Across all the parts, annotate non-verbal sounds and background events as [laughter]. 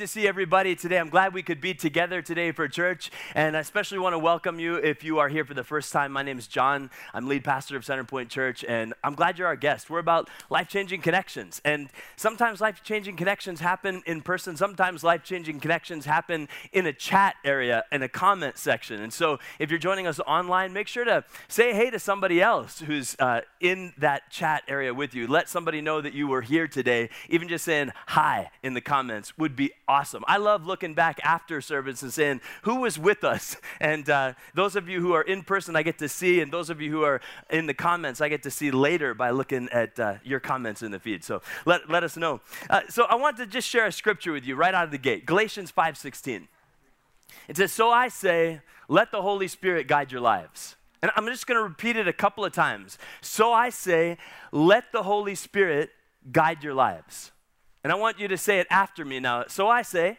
To see everybody today. I'm glad we could be together today for church, and I especially want to welcome you if you are here for the first time. My name is John. I'm lead pastor of Centerpoint Church, and I'm glad you're our guest. We're about life changing connections, and sometimes life changing connections happen in person, sometimes life changing connections happen in a chat area, in a comment section. And so if you're joining us online, make sure to say hey to somebody else who's uh, in that chat area with you. Let somebody know that you were here today, even just saying hi in the comments would be awesome. I love looking back after services and who was with us? [laughs] And uh, those of you who are in person, I get to see, and those of you who are in the comments, I get to see later by looking at uh, your comments in the feed. So let, let us know. Uh, so I want to just share a scripture with you right out of the gate Galatians 5.16. It says, So I say, let the Holy Spirit guide your lives. And I'm just going to repeat it a couple of times. So I say, let the Holy Spirit guide your lives. And I want you to say it after me now. So I say,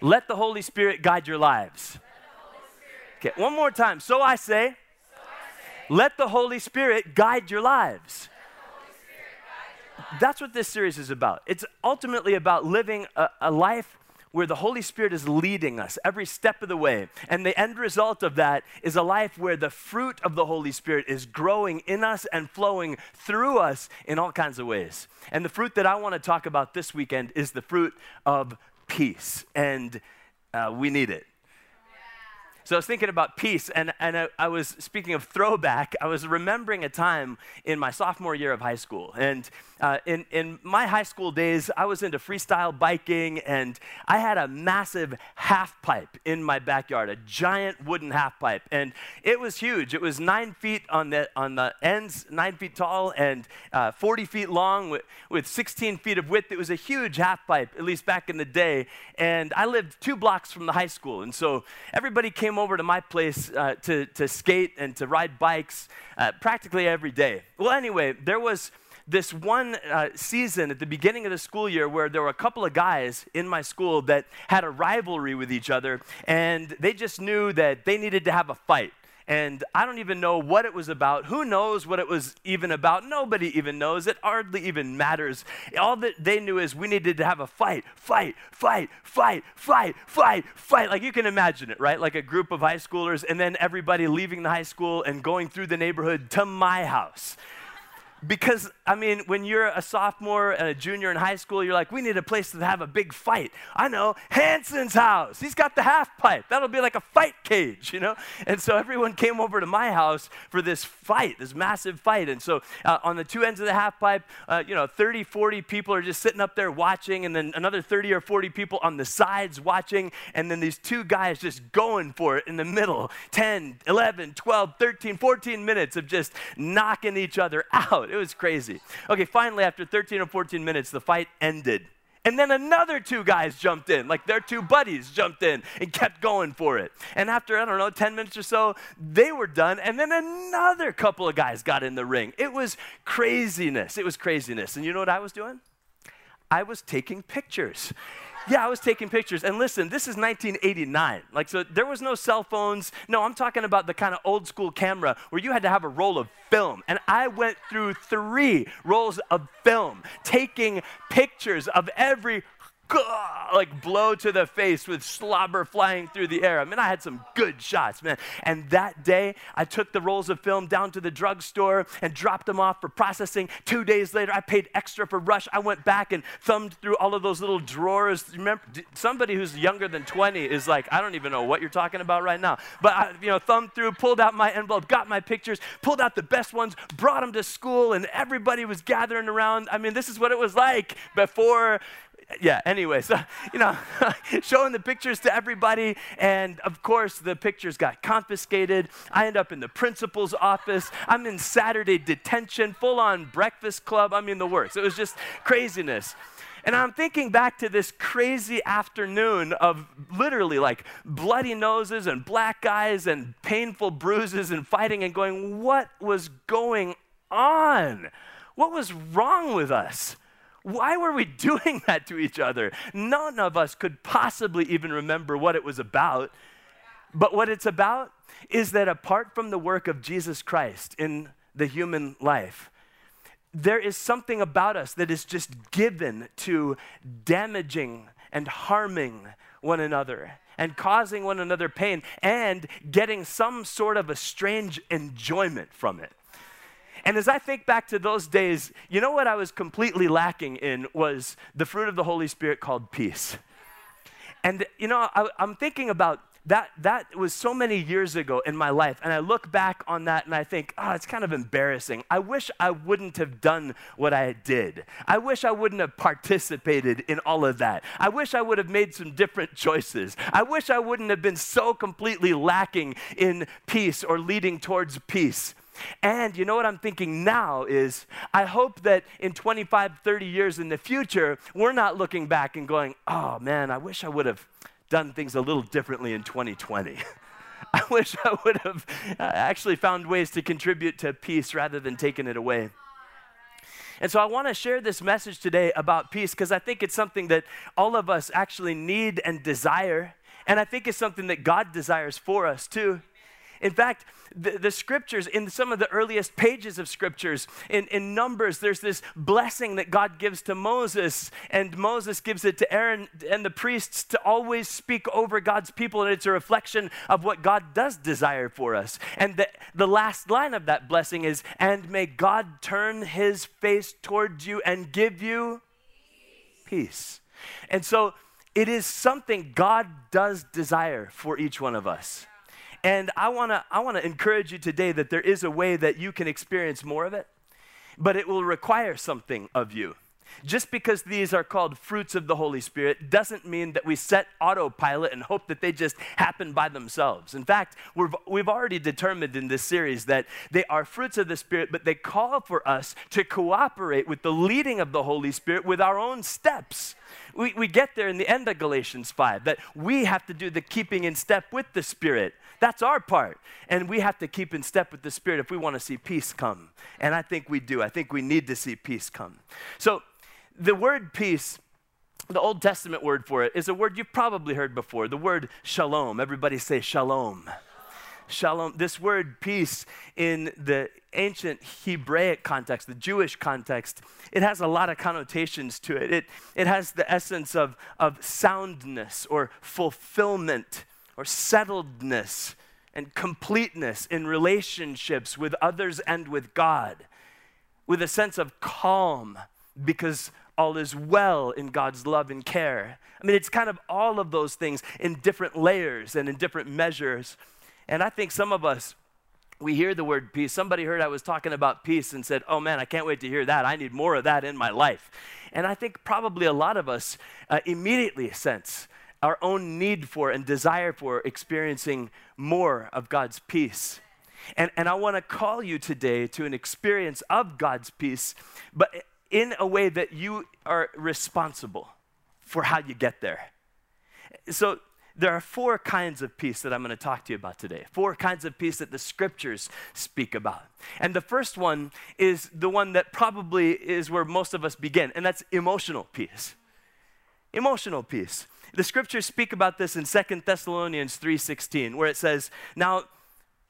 let the Holy Spirit guide your lives. Okay, one more time. So I say, let the Holy Spirit guide your lives. That's what this series is about. It's ultimately about living a, a life where the Holy Spirit is leading us every step of the way. And the end result of that is a life where the fruit of the Holy Spirit is growing in us and flowing through us in all kinds of ways. And the fruit that I want to talk about this weekend is the fruit of peace. And uh, we need it. So I was thinking about peace, and, and I, I, was speaking of throwback. I was remembering a time in my sophomore year of high school. And uh, in, in my high school days, I was into freestyle biking, and I had a massive half pipe in my backyard, a giant wooden half pipe. And it was huge. It was nine feet on the, on the ends, nine feet tall, and uh, 40 feet long with, with 16 feet of width. It was a huge half pipe, at least back in the day. And I lived two blocks from the high school. And so everybody came over to my place uh, to, to skate and to ride bikes uh, practically every day. Well, anyway, there was this one uh, season at the beginning of the school year where there were a couple of guys in my school that had a rivalry with each other, and they just knew that they needed to have a fight and I don't even know what it was about. Who knows what it was even about? Nobody even knows. It hardly even matters. All that they knew is we needed to have a fight, fight, fight, fight, fight, fight, fight. Like you can imagine it, right? Like a group of high schoolers, and then everybody leaving the high school and going through the neighborhood to my house because I mean, when you're a sophomore a junior in high school, you're like, we need a place to have a big fight. I know, Hanson's house. He's got the half pipe. That'll be like a fight cage, you know? And so everyone came over to my house for this fight, this massive fight. And so uh, on the two ends of the half pipe, uh, you know, 30, 40 people are just sitting up there watching, and then another 30 or 40 people on the sides watching, and then these two guys just going for it in the middle 10, 11, 12, 13, 14 minutes of just knocking each other [laughs] out. It was crazy. Okay, finally, after 13 or 14 minutes, the fight ended. And then another two guys jumped in, like their two buddies jumped in and kept going for it. And after, I don't know, 10 minutes or so, they were done. And then another couple of guys got in the ring. It was craziness. It was craziness. And you know what I was doing? I was taking pictures. Yeah, I was taking pictures. And listen, this is 1989. Like, so there was no cell phones. No, I'm talking about the kind of old school camera where you had to have a roll of film. And I went through three rolls of film, taking pictures of every like blow to the face with slobber flying through the air. I mean, I had some good shots, man. And that day, I took the rolls of film down to the drugstore and dropped them off for processing. Two days later, I paid extra for Rush. I went back and thumbed through all of those little drawers. Remember, somebody who's younger than 20 is like, I don't even know what you're talking about right now. But I, you know, thumbed through, pulled out my envelope, got my pictures, pulled out the best ones, brought them to school, and everybody was gathering around. I mean, this is what it was like before yeah, anyway, so, you know, [laughs] showing the pictures to everybody. And of course, the pictures got confiscated. I end up in the principal's office. I'm in Saturday detention, full on breakfast club. I mean, the works. It was just craziness. And I'm thinking back to this crazy afternoon of literally like bloody noses and black eyes and painful bruises and fighting and going, what was going on? What was wrong with us? Why were we [laughs] doing that to each other? None of us could possibly even remember what it was about. But what it's about is that apart from the work of Jesus Christ in the human life, there is something about us that is just given to damaging and harming one another and causing one another pain and getting some sort of a strange enjoyment from it. And as I think back to those days, you know what I was completely lacking in was the fruit of the Holy Spirit called peace. And you know, I, am thinking about that. That was so many years ago in my life, and I look back on that and I think, oh, it's kind of embarrassing. I wish I wouldn't have done what I did. I wish I wouldn't have participated in all of that. I wish I would have made some different choices. I wish I wouldn't have been so completely lacking in peace or leading towards peace. And you know what I'm thinking now is I hope that in 25, 30 years in the future, we're not looking back and going, oh man, I wish I would have done things a little differently in 2020. [laughs] I wish I would have uh, actually found ways to contribute to peace rather than taking it away. And so I want to share this message today about peace because I think it's something that all of us actually need and desire. And I think it's something that God desires for us too. In fact, the, the, scriptures, in some of the earliest pages of scriptures, in, in Numbers, there's this blessing that God gives to Moses, and Moses gives it to Aaron and the priests to always speak over God's people, and it's a reflection of what God does desire for us. And the, the last line of that blessing is, And may God turn his face towards you and give you peace. And so it is something God does desire for each one of us. And I want to I want to encourage you today that there is a way that you can experience more of it, but it will require something of you. Just because these are called fruits of the Holy Spirit doesn't mean that we set autopilot and hope that they just happen by themselves. In fact, we've, we've already determined in this series that they are fruits of the Spirit, but they call for us to cooperate with the leading of the Holy Spirit with our own steps. We, we get there in the end of Galatians 5 that we have to do the keeping in step with the Spirit. That's our part. And we have to keep in step with the Spirit if we want to see peace come. And I think we do. I think we need to see peace come. So, the word peace, the Old Testament word for it, is a word you've probably heard before the word shalom. Everybody say shalom. Shalom. This word peace in the ancient Hebraic context, the Jewish context, it has a lot of connotations to it. It, it has the essence of, of soundness or fulfillment or settledness and completeness in relationships with others and with God, with a sense of calm because all is well in God's love and care. I mean, it's kind of all of those things in different layers and in different measures. And I think some of us, we hear the word peace. Somebody heard I was talking about peace and said, Oh man, I can't wait to hear that. I need more of that in my life. And I think probably a lot of us uh, immediately sense our own need for and desire for experiencing more of God's peace. And, and I want to call you today to an experience of God's peace, but in a way that you are responsible for how you get there. So, there are four kinds of peace that I'm going to talk to you about today. Four kinds of peace that the scriptures speak about. And the first one is the one that probably is where most of us begin, and that's emotional peace. Emotional peace. The scriptures speak about this in Second Thessalonians 3:16 where it says, "Now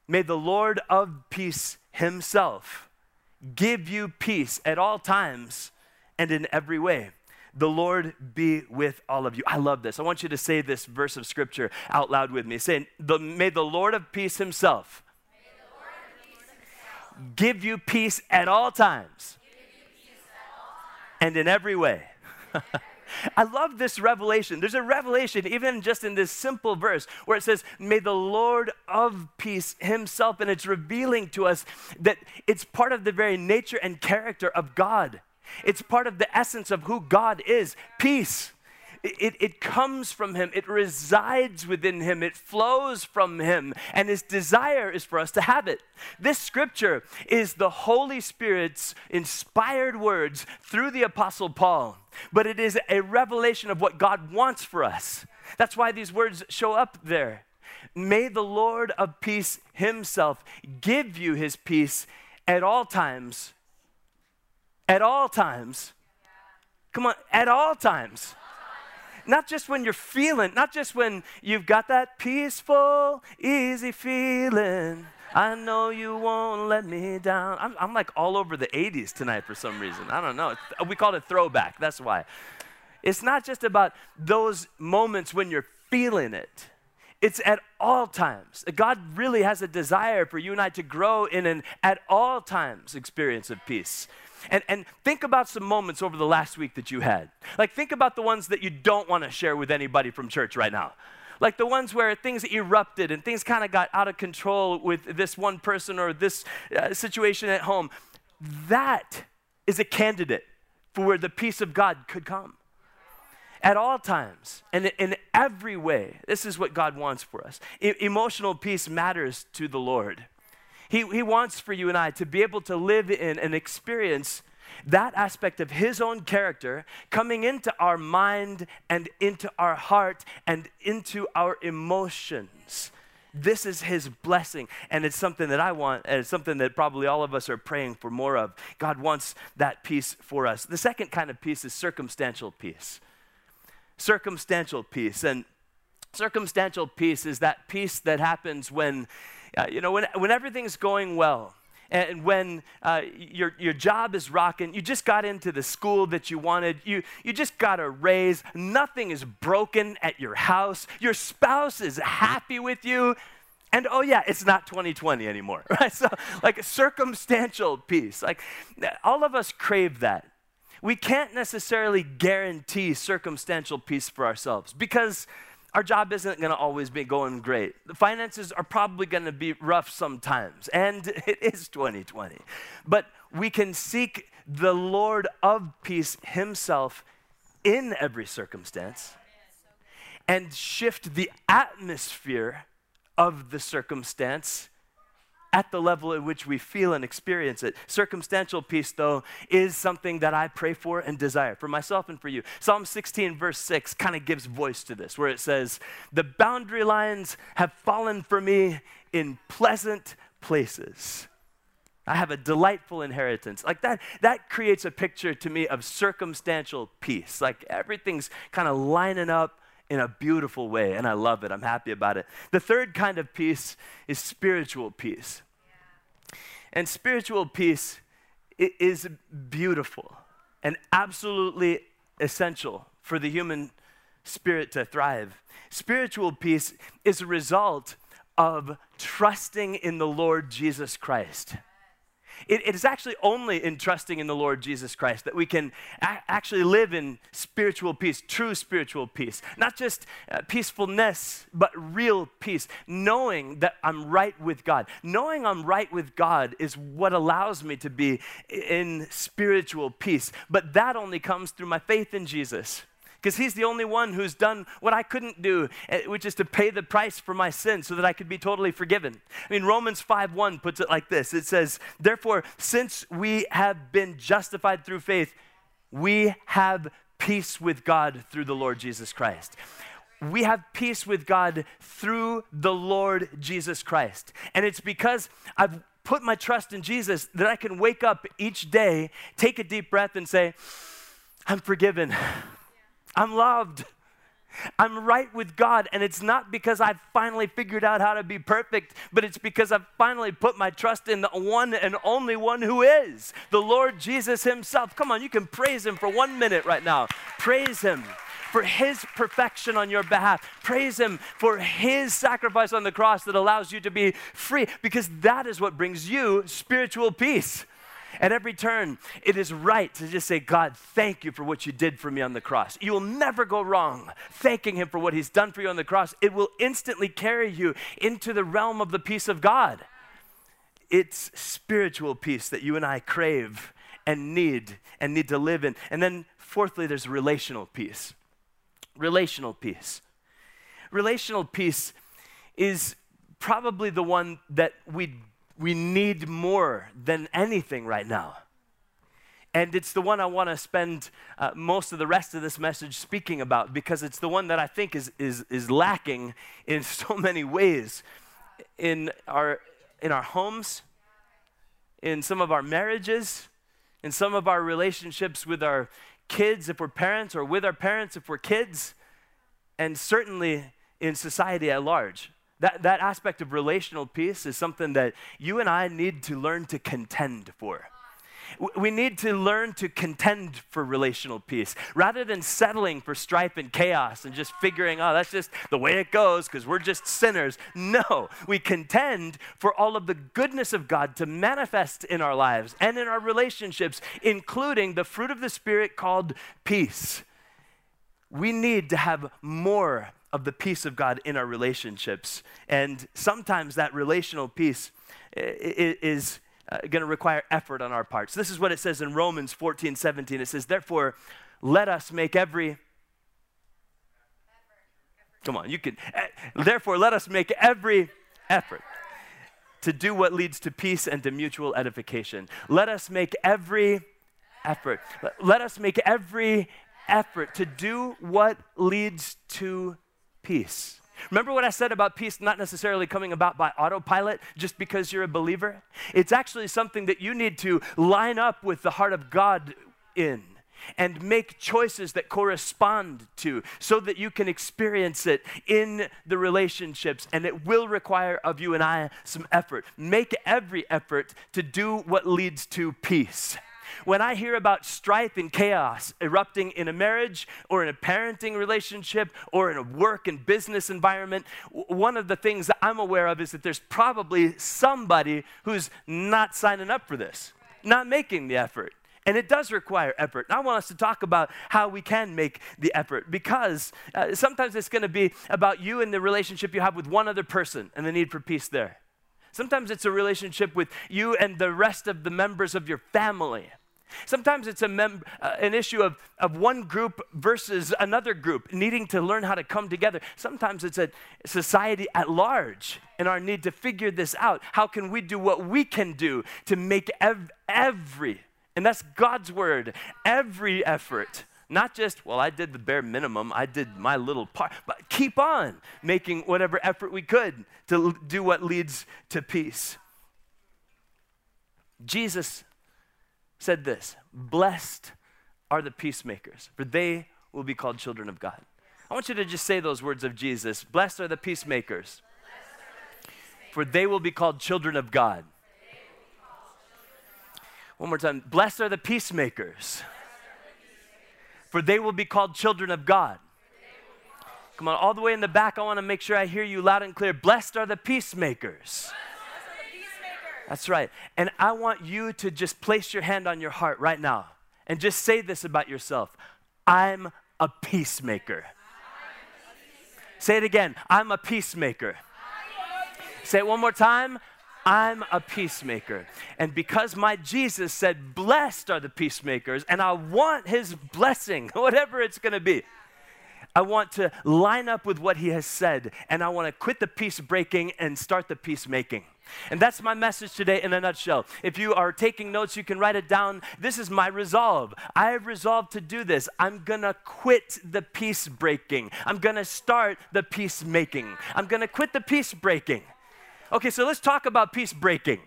may the Lord of peace himself give you peace at all times and in every way." The Lord be with all of you. I love this. I want you to say this verse of scripture out loud with me. Say, May the Lord of peace himself, give you peace at all times, and in every way. [laughs] I love this revelation. There's a revelation, even just in this simple verse, where it says, May the Lord of peace himself, and it's revealing to us that it's part of the very nature and character of God. It's part of the essence of who God is peace. It, it, comes from him, it resides within him, it flows from him, and his desire is for us to have it. This scripture is the Holy Spirit's inspired words through the Apostle Paul, but it is a revelation of what God wants for us. That's why these words show up there. May the Lord of peace himself give you his peace at all times. At all times. Come on, at all times not just when you're feeling, not just when you've got that peaceful, easy feeling. I know you won't let me down. I'm, I'm like all over the 80s tonight for some reason. I don't know. We call it throwback. That's why. It's not just about those moments when you're feeling it. It's at all times. God really has a desire for you and I to grow in an at all times experience of peace. And, and think about some moments over the last week that you had. Like, think about the ones that you don't want to share with anybody from church right now. Like the ones where things erupted and things kind of got out of control with this one person or this uh, situation at home. That is a candidate for where the peace of God could come at all times and in every way. This is what God wants for us. E- emotional peace matters to the Lord. He, he wants for you and I to be able to live in and experience that aspect of His own character coming into our mind and into our heart and into our emotions. This is His blessing, and it's something that I want, and it's something that probably all of us are praying for more of. God wants that peace for us. The second kind of peace is circumstantial peace circumstantial peace. And circumstantial peace is that peace that happens when, uh, you know, when, when everything's going well. And when uh, your, your job is rocking, you just got into the school that you wanted, you, you just got a raise, nothing is broken at your house, your spouse is happy with you, and oh yeah, it's not 2020 anymore, [laughs] right? So like circumstantial peace, like all of us crave that we can't necessarily guarantee circumstantial peace for ourselves because our job isn't going to always be going great. The finances are probably going to be rough sometimes, and [laughs] it is 2020. But we can seek the Lord of peace Himself in every circumstance and shift the atmosphere of the circumstance at the level at which we feel and experience it. Circumstantial peace, though, is something that I pray for and desire for myself and for you. Psalm 16, verse 6, kind of gives voice to this, where it says, The boundary lines have fallen for me in pleasant places. I have a delightful inheritance. Like that, that creates a picture to me of circumstantial peace. Like everything's kind of lining up in a beautiful way, and I love it. I'm happy about it. The third kind of peace is spiritual peace. And spiritual peace is beautiful and absolutely essential for the human spirit to thrive. Spiritual peace is a result of trusting in the Lord Jesus Christ. It, it is actually only in trusting in the Lord Jesus Christ that we can a- actually live in spiritual peace, true spiritual peace. Not just uh, peacefulness, but real peace. Knowing that I'm right with God. Knowing I'm right with God is what allows me to be in spiritual peace. But that only comes through my faith in Jesus because he's the only one who's done what I couldn't do, eh, which is to pay the price for my sin so that I could be totally forgiven. I mean, Romans 5:1 puts it like this. It says, "Therefore, since we have been justified through faith, we have peace with God through the Lord Jesus Christ." we have peace with God through the Lord Jesus Christ. And it's because I've put my trust in Jesus that I can wake up each day, take a deep breath, and say, I'm forgiven. I'm loved. I'm right with God, and it's not because I've finally figured out how to be perfect, but it's because I've finally put my trust in the one and only one who is the Lord Jesus Himself. Come on, you can praise Him for one minute right now. Praise Him for His perfection on your behalf. Praise Him for His sacrifice on the cross that allows you to be free, because that is what brings you spiritual peace. At every turn, it is right to just say, God, thank you for what you did for me on the cross. You will never go wrong thanking Him for what He's done for you on the cross. It will instantly carry you into the realm of the peace of God. It's spiritual peace that you and I crave and need and need to live in. And then, fourthly, there's relational peace. Relational peace. Relational peace is probably the one that we we need more than anything right now. And it's the one I want to spend uh, most of the rest of this message speaking about because it's the one that I think is, is, is lacking in [laughs] so many ways in our, in our homes, in some of our marriages, in some of our relationships with our kids if we're parents, or with our parents if we're kids, and certainly in society at large. That, that aspect of relational peace is something that you and I need to learn to contend for. We need to learn to contend for relational peace rather than settling for strife and chaos and just figuring, oh, that's just the way it goes because we're just sinners. No, we contend for all of the goodness of God to manifest in our lives and in our relationships, including the fruit of the Spirit called peace. We need to have more of the peace of God in our relationships. And sometimes that relational peace is uh, going to require effort on our parts. This is what it says in Romans 14, 17. It says, Therefore, let us make every Come on, you can. Uh, therefore, let us make every effort to do what leads to peace and to mutual edification. Let us make every effort. Let us make every effort to do what leads to peace. Remember what I said about peace not necessarily coming about by autopilot just because you're a believer? It's actually something that you need to line up with the heart of God in and make choices that correspond to so that you can experience it in the relationships. And it will require of you and I some effort. Make every effort to do what leads to peace. When I hear about strife and chaos erupting in a marriage or in a parenting relationship or in a work and business environment, one of the things that I'm aware of is that there's probably somebody who's not signing up for this, not making the effort. And it does require effort. And I want us to talk about how we can make the effort because uh, sometimes it's going to be about you and the relationship you have with one other person and the need for peace there. Sometimes it's a relationship with you and the rest of the members of your family. Sometimes it's a mem- uh, an issue of, of one group versus another group needing to learn how to come together. Sometimes it's a society at large and our need to figure this out. How can we do what we can do to make ev- every, and that's God's word, every effort not just, well, I did the bare minimum, I did my little part, but keep on making whatever effort we could to do what leads to peace. Jesus said this Blessed are the peacemakers, for they will be called children of God. I want you to just say those words of Jesus Blessed are the peacemakers, for they will be called children of God. One more time. Blessed are the peacemakers for they will be called children of God. Come on, all the way in the back, I want to make sure I hear you loud and clear. Blessed are the peacemakers. That's right. And I want you to just place your hand on your heart right now and just say this about yourself I'm a peacemaker. Say it again I'm a peacemaker. Say it one more time. I'm a peacemaker. And because my Jesus said, Blessed are the peacemakers, and I want his blessing, [laughs] whatever it's gonna be. I want to line up with what he has said, and I want to quit the peace breaking and start the peacemaking. And that's my message today in a nutshell. If you are taking notes, you can write it down. This is my resolve. I have resolved to do this. I'm going to quit the peace breaking. I'm going to start the peacemaking. I'm going to quit the peace breaking. Okay, so let's talk about peace breaking.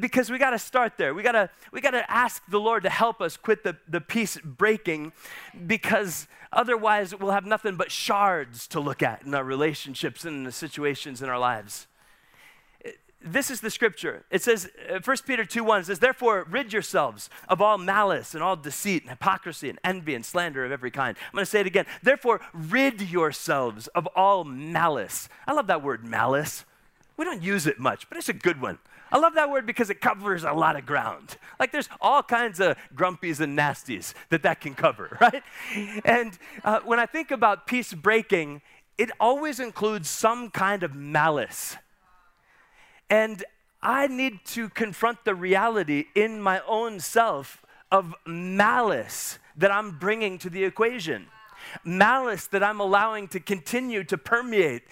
Because we got to start there. We got to we got to ask the Lord to help us quit the, the peace breaking because otherwise we'll have nothing but shards to look at in our relationships and in the situations in our lives this is the scripture. It says, uh, 1 Peter 2 1 says, Therefore, rid yourselves of all malice and all deceit and hypocrisy and envy and slander of every kind. I'm going to say it again. Therefore, rid yourselves of all malice. I love that word, malice. We don't use it much, but it's a good one. I love that word because it covers a lot of ground. Like there's all kinds of grumpies and nasties that that can cover, [laughs] right? And uh, when I think about peace breaking, it always includes some kind of malice. And I need to confront the reality in my own self of malice that I'm bringing to the equation malice that I'm allowing to continue to permeate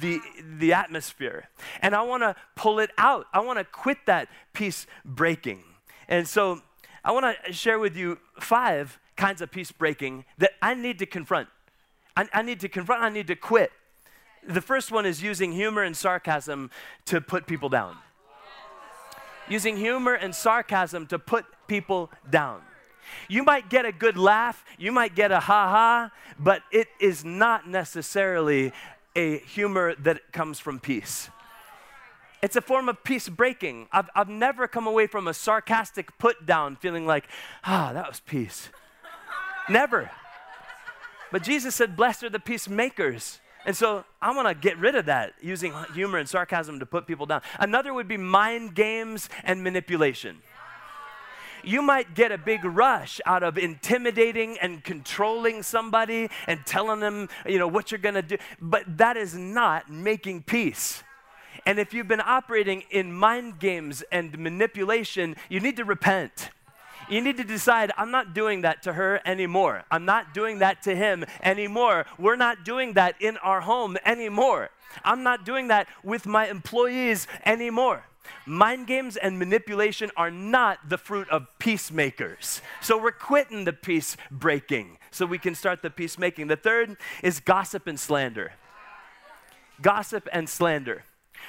the, the atmosphere. And I want to pull it out. I want to quit that peace breaking. And so I want to share with you five kinds of peace breaking that I need to confront. I, I need to confront, I need to quit. The first one is using humor and sarcasm to put people down. Using humor and sarcasm to put people down. You might get a good laugh, you might get a ha ha, but it is not necessarily a humor that comes from peace. It's a form of peace breaking. I've, I've never come away from a sarcastic put down feeling like, ah, that was peace. never. But Jesus said, Blessed are the peacemakers. And so I want to get rid of that using humor and sarcasm to put people down. Another would be mind games and manipulation. You might get a big rush out of intimidating and controlling somebody and telling them, you know, what you're going to do, but that is not making peace. And if you've been operating in mind games and manipulation, you need to repent. You need to decide, I'm not doing that to her anymore. I'm not doing that to him anymore. We're not doing that in our home anymore. I'm not doing that with my employees anymore. Mind games and manipulation are not the fruit of peacemakers. So we're quitting the peace breaking so we can start the peacemaking. The third is gossip and slander. Gossip and slander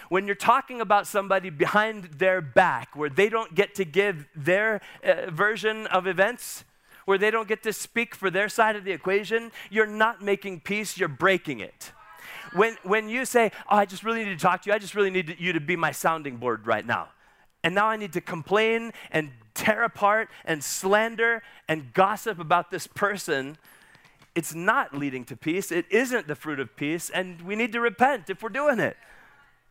when you're talking about somebody behind their back, where they don't get to give their uh, version of events, where they don't get to speak for their side of the equation, you're not making peace, you're breaking it. When, when you say, Oh, I just really need to talk to you, I just really need you to be my sounding board right now. And now I need to complain and tear apart and slander and gossip about this person. It's not leading to peace. It isn't the fruit of peace. And we need to repent if we're doing it.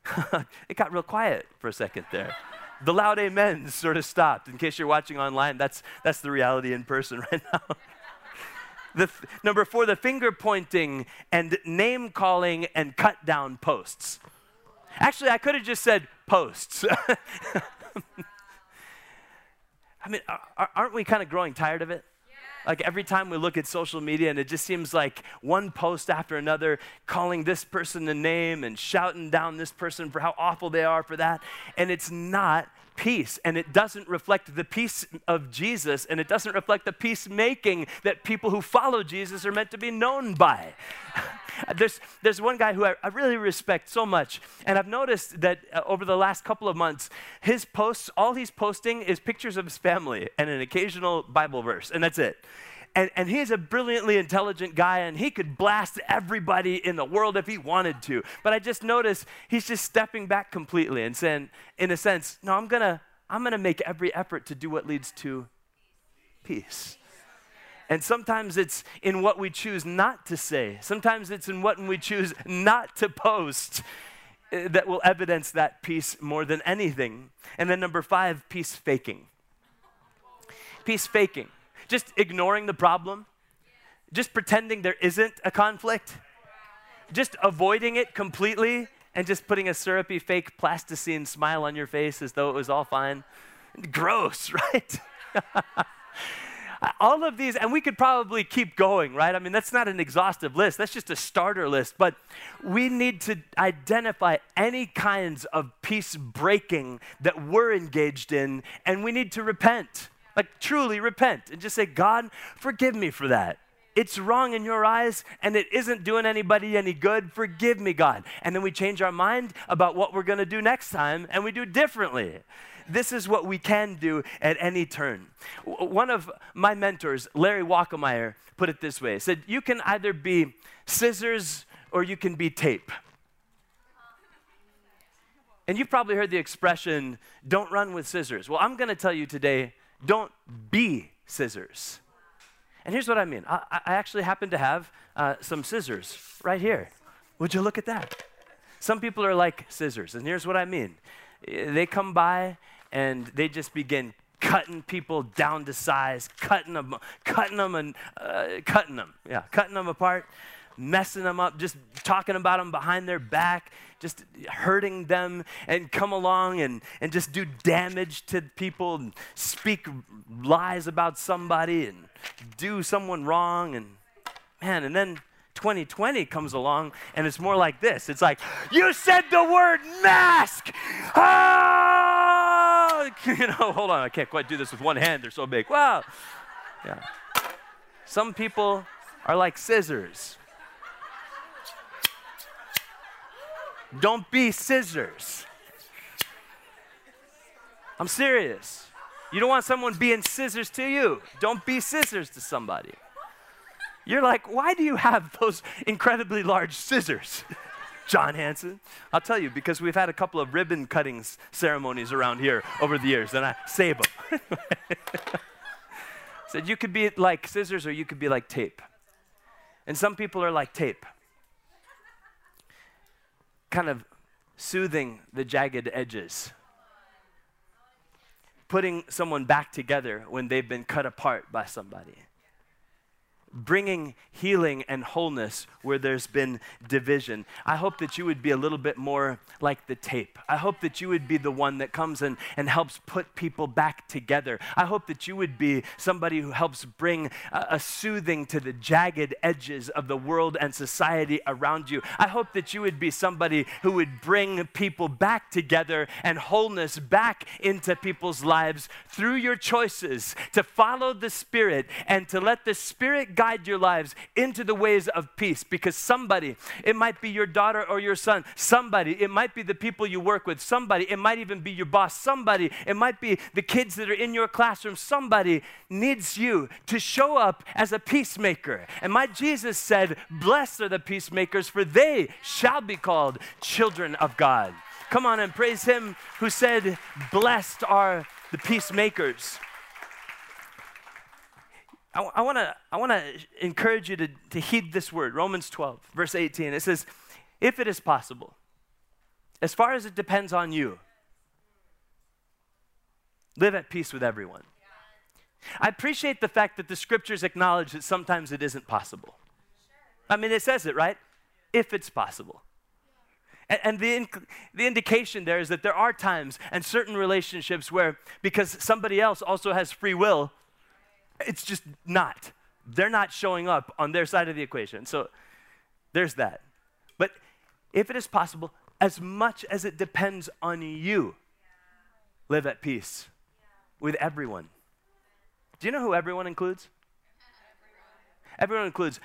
[laughs] it got real quiet for a second there. The loud amens sort of stopped. In case you're watching online, that's, that's the reality in person [laughs] right now. The th- number four, the finger pointing and name calling and cut down posts. Actually, I could have just said posts. [laughs] I mean, aren't we kind of growing tired of it? Like every time we look at social media, and it just seems like one post after another calling this person a name and shouting down this person for how awful they are for that. And it's not peace and it doesn't reflect the peace of Jesus and it doesn't reflect the peacemaking that people who follow Jesus are meant to be known by. [laughs] there's, there's one guy who I, I, really respect so much, and I've noticed that uh, over the last couple of months, his posts, all he's posting is pictures of his family and an occasional Bible verse, and that's it. And, and he's a brilliantly intelligent guy, and he could blast everybody in the world if he wanted to. But I just noticed he's just stepping back completely and saying, in a sense, no, I'm gonna, I'm gonna make every effort to do what leads to peace. And sometimes it's in what we choose not to say. Sometimes it's in what we choose not to post eh, that will evidence that peace more than anything. And then number five, peace faking. Peace faking. Just ignoring the problem, just pretending there isn't a conflict, just avoiding it completely, and just putting a syrupy fake plasticine smile on your face as though it was all fine. Gross, [laughs] right? [laughs] all of these, and we could probably keep going, right? I mean, that's not an exhaustive list, that's just a starter list. But we need to identify any kinds of peace breaking that we're engaged in, and we need to repent. Like, truly repent and just say, God, forgive me for that. It's wrong in your eyes and it isn't doing anybody any good. Forgive me, God. And then we change our mind about what we're going to do next time and we do differently. This is what we can do at any turn. One of my mentors, Larry Walkemeyer, put it this way. He said, You can either be scissors or you can be tape. And you've probably heard the expression, don't run with scissors. Well, I'm going to tell you today don't be scissors. And here's what I mean I, I actually happen to have uh, some scissors right here. Would you look at that? Some people are like scissors, and here's what I mean they come by and they just begin cutting people down to size, cutting them, cutting them, and uh, cutting them, yeah, cutting them apart messing them up, just talking about them behind their back, just hurting them, and come along and, and just do damage to people and speak lies about somebody and do someone wrong. And man, and then 2020 comes along and it's more like this it's like, you said the word mask! Ah! [laughs] You know, hold on, I can't quite do this with one hand, they're so big. Wow. Yeah. Some people are like scissors. Don't be scissors. I'm serious. You don't want someone being scissors to you. Don't be scissors to somebody. You're like, why do you have those incredibly large scissors? [laughs] John Hanson. I'll tell you because we've had a couple of ribbon cutting ceremonies around here over the years, and I save them. [laughs] Said you could be like scissors or you could be like tape. And some people are like tape, kind of soothing the jagged edges, putting someone back together when they've been cut apart by somebody bringing healing and wholeness where there's been division. I hope that you would be a little bit more like the tape. I hope that you would be the one that comes in and helps put people back together. I hope that you would be somebody who helps bring a, a soothing to the jagged edges of the world and society around you. I hope that you would be somebody who would bring people back together and wholeness back into people's lives through your choices to follow the Spirit and to let the Spirit guide your lives into the ways of peace because somebody, it might be your daughter or your son, somebody, it might be the people you work with, somebody, it might even be your boss, somebody, it might be the kids that are in your classroom, somebody needs you to show up as a peacemaker. And my Jesus said, Blessed are the peacemakers, for they shall be called children of God. Come on and praise him who said, Blessed are the peacemakers. I, want to I encourage you to, to heed this word, Romans 12, verse 18. It says, If it is possible, as far as it depends on you, live at peace with everyone. I appreciate the fact that the scriptures acknowledge that sometimes it isn't possible. I mean, it says it, right? If it's possible. And, and the, inc- the indication there is that there are times and certain relationships where, because somebody else also has free will, it's just not. They're not showing up on their side of the equation. So there's that. But if it is possible, as much as it depends on you, live at peace with everyone. Do you know who everyone includes? Everyone includes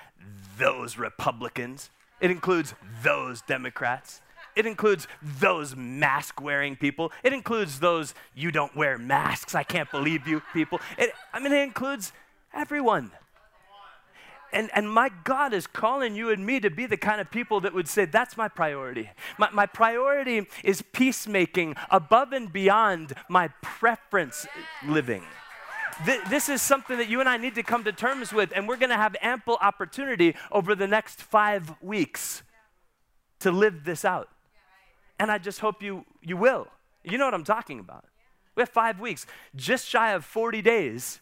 those Republicans. It includes those Democrats. It includes those mask wearing people. It includes those you don't wear masks, I can't believe you people. It, I mean, it includes everyone. And, and my God is calling you and me to be the kind of people that would say, That's my priority. My, my priority is peacemaking above and beyond my preference living. this is something that you and I need to come to terms with, and we're going to have ample opportunity over the next five weeks to live this out. And I just hope you, you will. You know what I'm talking about. We have five weeks, just shy of 40 days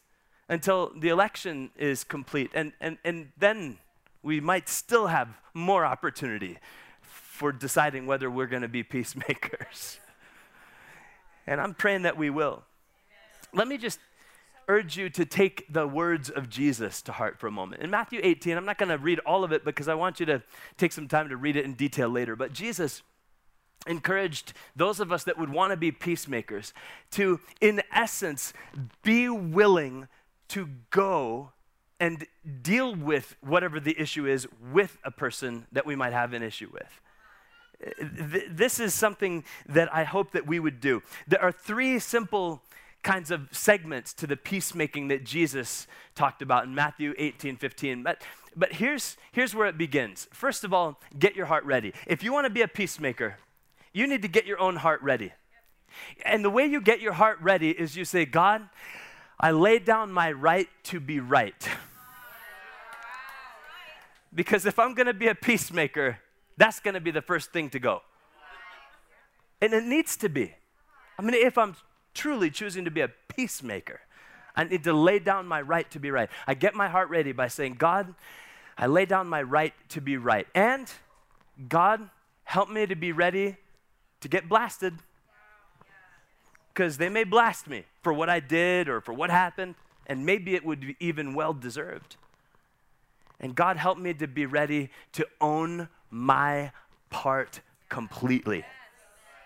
until the election is complete. And, and, and then we might still have more opportunity for deciding whether we're going to be [laughs] peacemakers. and I'm praying that we will. Let me just urge you to take the words of Jesus to heart for a moment. In Matthew 18, I'm not going to read all of it because I want you to take some time to read it in detail later. But Jesus encouraged those of us that would want to be peacemakers to, in essence, be willing to go and deal with whatever the issue is with a person that we might have an issue with. This is something that I hope that we would do. There are three simple kinds of segments to the peacemaking that Jesus talked about in Matthew 18, 15. But, but here's, here's where it begins. First of all, get your heart ready. If you want to be a peacemaker, you need to get your own heart ready. And the way you get your heart ready is you say, God, I lay down my right to be right. Because if I'm going to be a peacemaker, that's going to be the first thing to go. And it needs to be. I mean, if I'm truly choosing to be a peacemaker, I need to lay down my right to be right. I get my heart ready by saying, God, I lay down my right to be right. And God, help me to be ready to get blasted. Because they may blast me for what I did or for what happened, and maybe it would be even well deserved. And God help me to be ready to own my part completely.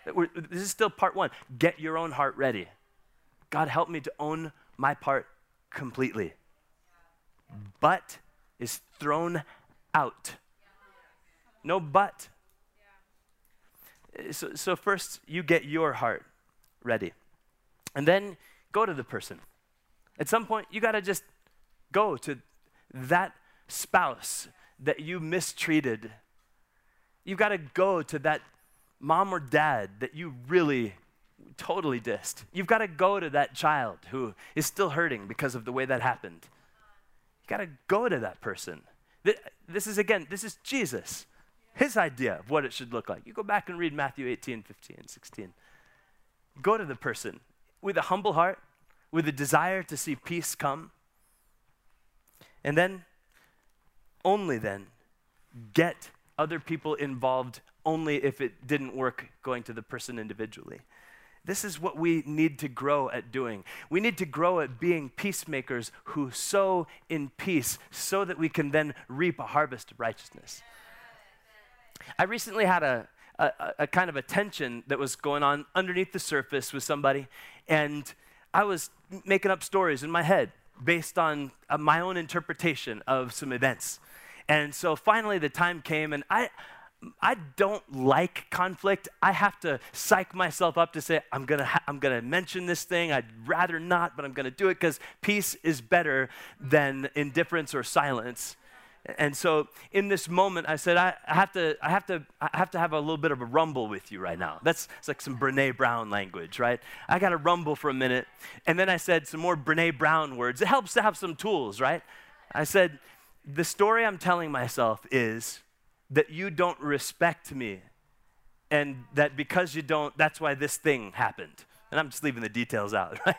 this is still part one. Get your own heart ready. God help me to own my part completely. But is thrown out. No but so, so first you get your heart ready. And then go to the person. At some point, you got to just go to that spouse that you mistreated You've got to go to that mom or dad that you really totally dissed. You've got to go to that child who is still hurting because of the way that happened. You got to go to that person. This is, again, this is Jesus, his idea of what it should look like. You go back and read Matthew 18, 15, 16. Go to the person with a humble heart, with a desire to see peace come. And then, only then, get other people involved only if it didn't work going to the person individually. This is what we need to grow at doing. We need to grow at being peacemakers who sow in peace so that we can then reap a harvest of righteousness. I recently had a, a, a, kind of a tension that was going on underneath the surface with somebody, and I was making up stories in my head based on uh, my own interpretation of some events. And so finally the time came, and I, I don't like conflict. I have to psych myself up to say, I'm going to ha- I'm to mention this thing. I'd rather not, but I'm going to do it because peace is better than indifference or silence. And so in this moment, I said, I, I, have to, I, have to, I have to have a little bit of a rumble with you right now. That's it's like some Brene Brown language, right? I got to rumble for a minute. And then I said some more Brene Brown words. It helps to have some tools, right? I said, the story I'm telling myself is that you don't respect me and that because you don't, that's why this thing happened. And I'm just leaving the details out, [laughs] right?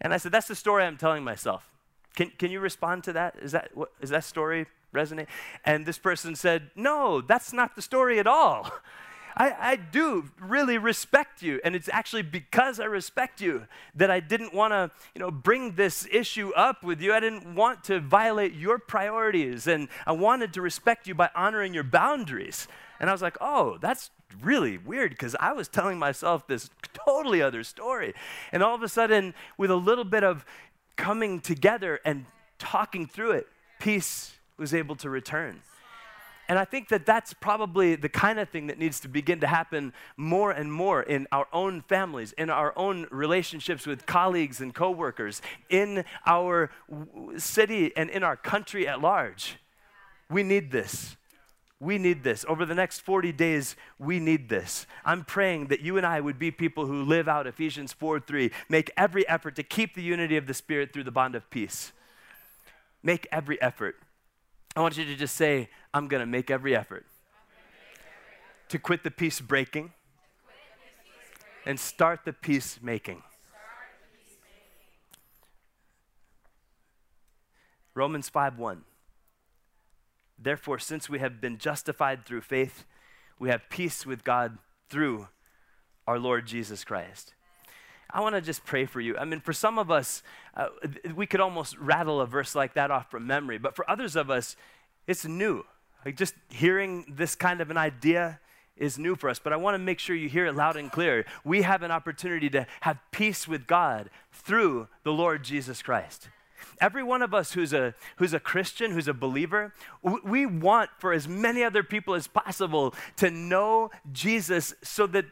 and I said, that's the story I'm telling myself. Can, can you respond to that? Is that, what, is that story resonate? And this person said, no, that's not the story at all. I, I do really respect you. And it's actually because I respect you that I didn't want to, you know, bring this issue up with you. I didn't want to violate your priorities. And I wanted to respect you by honoring your boundaries. And I was like, oh, that's really weird because I was telling myself this totally other story. And all of a sudden, with a little bit of coming together and talking through it, peace was able to return. And I think that that's probably the kind of thing that needs to begin to happen more and more in our own families, in our own relationships with colleagues and coworkers, in our city and in our country at large. We need this. We need this. Over the next 40 days, we need this. I'm praying that you and I would be people who live out Ephesians 4 3. Make every effort to keep the unity of the Spirit through the bond of peace. Make every effort. I want you to just say, I'm going to make every effort to quit the peace breaking and start the peace making. Romans 5 1. Therefore, since we have been justified through faith, we have peace with God through our Lord Jesus Christ. I want to just pray for you. I mean, for some of us, uh, we could almost rattle a verse like that off from memory, but for others of us, it's new. Like just hearing this kind of an idea is new for us, but I want to make sure you hear it loud and clear. We have an opportunity to have peace with God through the Lord Jesus Christ. Every one of us who's a, who's a Christian, who's a believer, we want for as many other people as possible to know Jesus so that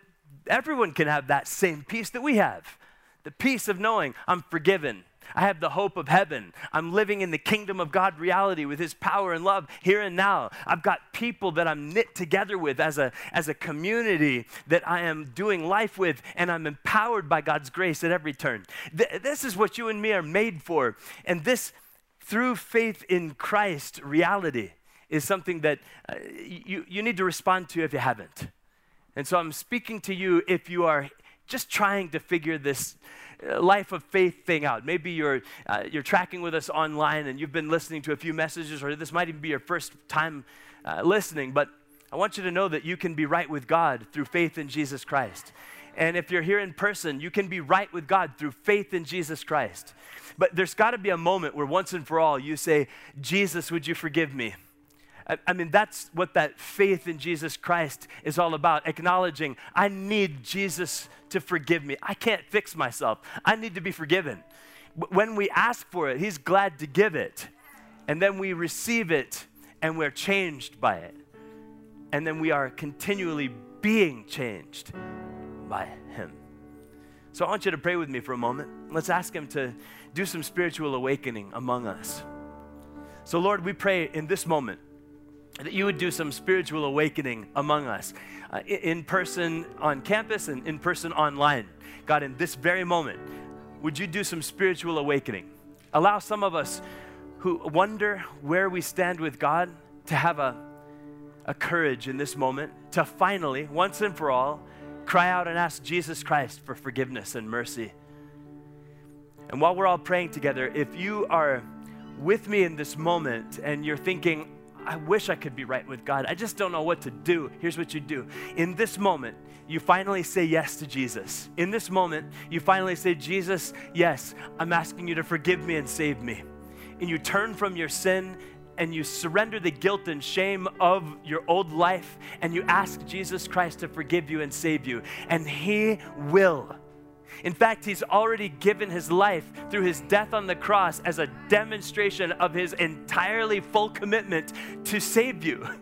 everyone can have that same peace that we have. The peace of knowing I'm forgiven, I have the hope of heaven. I'm living in the kingdom of God reality with His power and love here and now. I've got people that I'm knit together with as a, as a community that I am doing life with, and I'm empowered by God's grace at every turn. Th- this is what you and me are made for. And this, through faith in Christ reality, is something that uh, you, you need to respond to if you haven't. And so I'm speaking to you if you are just trying to figure this life of faith thing out. Maybe you're, uh, you're tracking with us online and you've been listening to a few messages, or this might even be your first time uh, listening, but I want you to know that you can be right with God through faith in Jesus Christ. And if you're here in person, you can be right with God through faith in Jesus Christ. But there's got to be a moment where once and for all you say, Jesus, would you forgive me? I, mean, that's what that faith in Jesus Christ is all about. Acknowledging, I need Jesus to forgive me. I can't fix myself. I need to be forgiven. When we ask for it, He's glad to give it. And then we receive it and we're changed by it. And then we are continually being changed by Him. So I want you to pray with me for a moment. Let's ask Him to do some spiritual awakening among us. So, Lord, we pray in this moment that you would do some spiritual awakening among us, uh, in person on campus and in person online. God, in this very moment, would you do some spiritual awakening? Allow some of us who wonder where we stand with God to have a, a courage in this moment to finally, once and for all, cry out and ask Jesus Christ for forgiveness and mercy. And while we're all praying together, if you are with me in this moment and you're thinking, I wish I could be right with God. I just don't know what to do. Here's what you do. In this moment, you finally say yes to Jesus. In this moment, you finally say, Jesus, yes, I'm asking you to forgive me and save me. And you turn from your sin and you surrender the guilt and shame of your old life and you ask Jesus Christ to forgive you and save you. And He will. In fact, he's already given his life through his death on the cross as a demonstration of his entirely full commitment to save you. [laughs]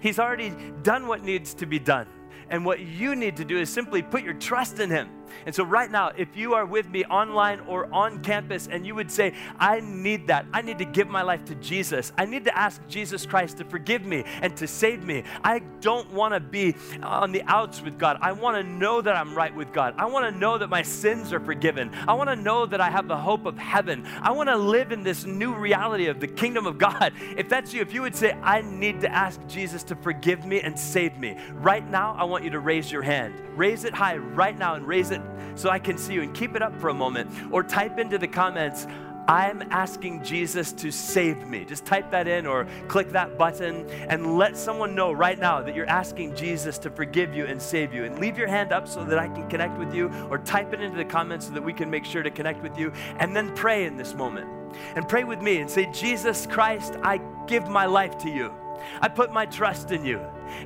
He's already done what needs to be done. And what you need to do is simply put your trust in Him. And so, right now, if you are with me online or on campus and you would say, I need that, I need to give my life to Jesus, I need to ask Jesus Christ to forgive me and to save me. I don't want to be on the outs with God. I want to know that I'm right with God. I want to know that my sins are forgiven. I want to know that I have the hope of heaven. I want to live in this new reality of the kingdom of God. [laughs] If that's you, if you would say, I need to ask Jesus to forgive me and save me, right now, I want you to raise your hand. Raise it high right now and raise it so I can see you and keep it up for a moment. Or type into the comments, I'm asking Jesus to save me. Just type that in or click that button and let someone know right now that you're asking Jesus to forgive you and save you. And leave your hand up so that I can connect with you, or type it into the comments so that we can make sure to connect with you. And then pray in this moment. And pray with me and say, Jesus Christ, I give my life to you. I put my trust in you.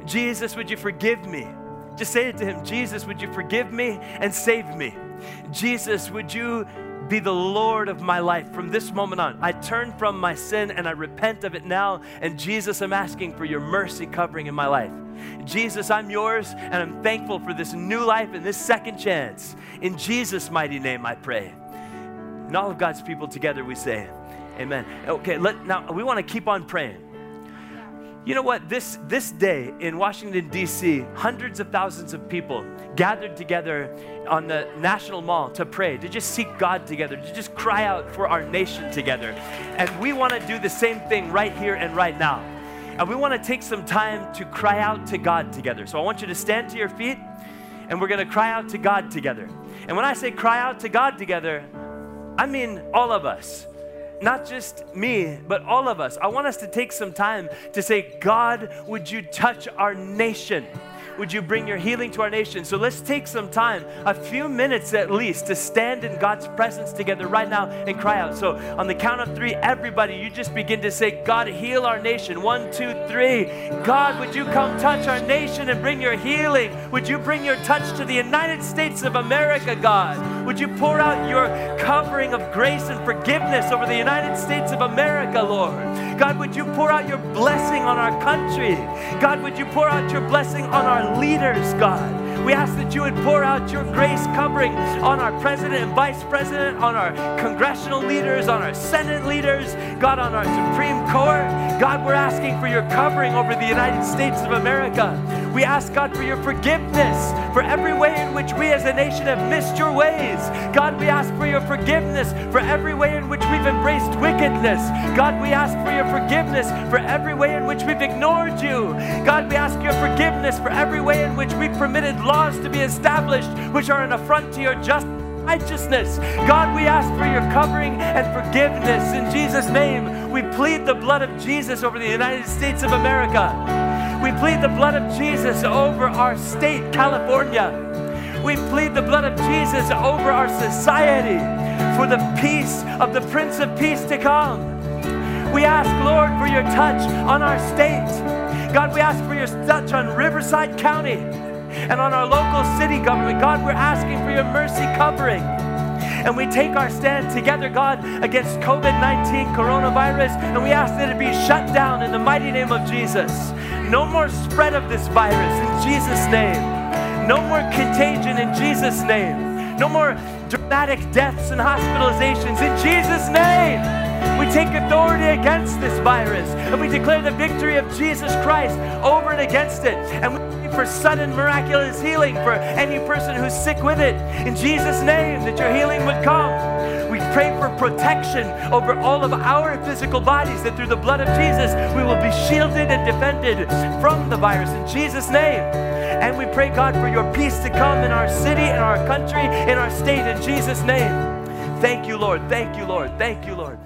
Jesus, would you forgive me? Just say it to him Jesus, would you forgive me and save me? Jesus, would you be the Lord of my life from this moment on? I turn from my sin and I repent of it now. And Jesus, I'm asking for your mercy covering in my life. Jesus, I'm yours and I'm thankful for this new life and this second chance. In Jesus' mighty name, I pray. And all of God's people together, we say, Amen. Okay, let, now we want to keep on praying. You know what? This, this day in Washington, D.C., hundreds of thousands of people gathered together on the National Mall to pray, to just seek God together, to just cry out for our nation together. And we want to do the same thing right here and right now. And we want to take some time to cry out to God together. So I want you to stand to your feet and we're going to cry out to God together. And when I say cry out to God together, I mean all of us not just me, but all of us. I want us to take some time to say, God, would you touch our nation? would you bring your healing to our nation? So let's take some time, a few minutes at least, to stand in God's presence together right now and cry out. So on the count of three, everybody, you just begin to say, God, heal our nation. One, two, three. God, would you come touch our nation and bring your healing? Would you bring your touch to the United States of America, God? Would you pour out your covering of grace and forgiveness over the United States of America, Lord? God, would you pour out your blessing on our country? God, would you pour out your blessing on our leaders, God. We ask that you would pour out your grace covering on our president and vice president, on our congressional leaders, on our Senate leaders, God, on our Supreme Court. God, we're asking for your covering over the United States of America. We ask, God, for your forgiveness for every way in which we as a nation have missed your ways. God, we ask for your forgiveness for every way in which we've embraced wickedness. God, we ask for your forgiveness for every way in which we've ignored you. God, we ask your forgiveness for every way in which we've permitted laws to be established which are an affront to your justice righteousness. God, we ask for your covering and forgiveness. In Jesus' name, we plead the blood of Jesus over the United States of America. We plead the blood of Jesus over our state, California. We plead the blood of Jesus over our society for the peace of the Prince of Peace to come. We ask, Lord, for your touch on our state. God, we ask for your touch on Riverside County and on our local city government. God, we're asking for your mercy covering. And we take our stand together, God, against COVID 19 coronavirus, and we ask that it be shut down in the mighty name of Jesus. No more spread of this virus in Jesus' name. No more contagion in Jesus' name. No more dramatic deaths and hospitalizations in Jesus' name. We take authority against this virus and we declare the victory of Jesus Christ over and against it. And we pray for sudden miraculous healing for any person who's sick with it. In Jesus' name, that your healing would come. We pray for protection over all of our physical bodies, that through the blood of Jesus, we will be shielded and defended from the virus. In Jesus' name. And we pray, God, for your peace to come in our city, in our country, in our state, in Jesus' name. Thank you, Lord. Thank you, Lord. Thank you, Lord.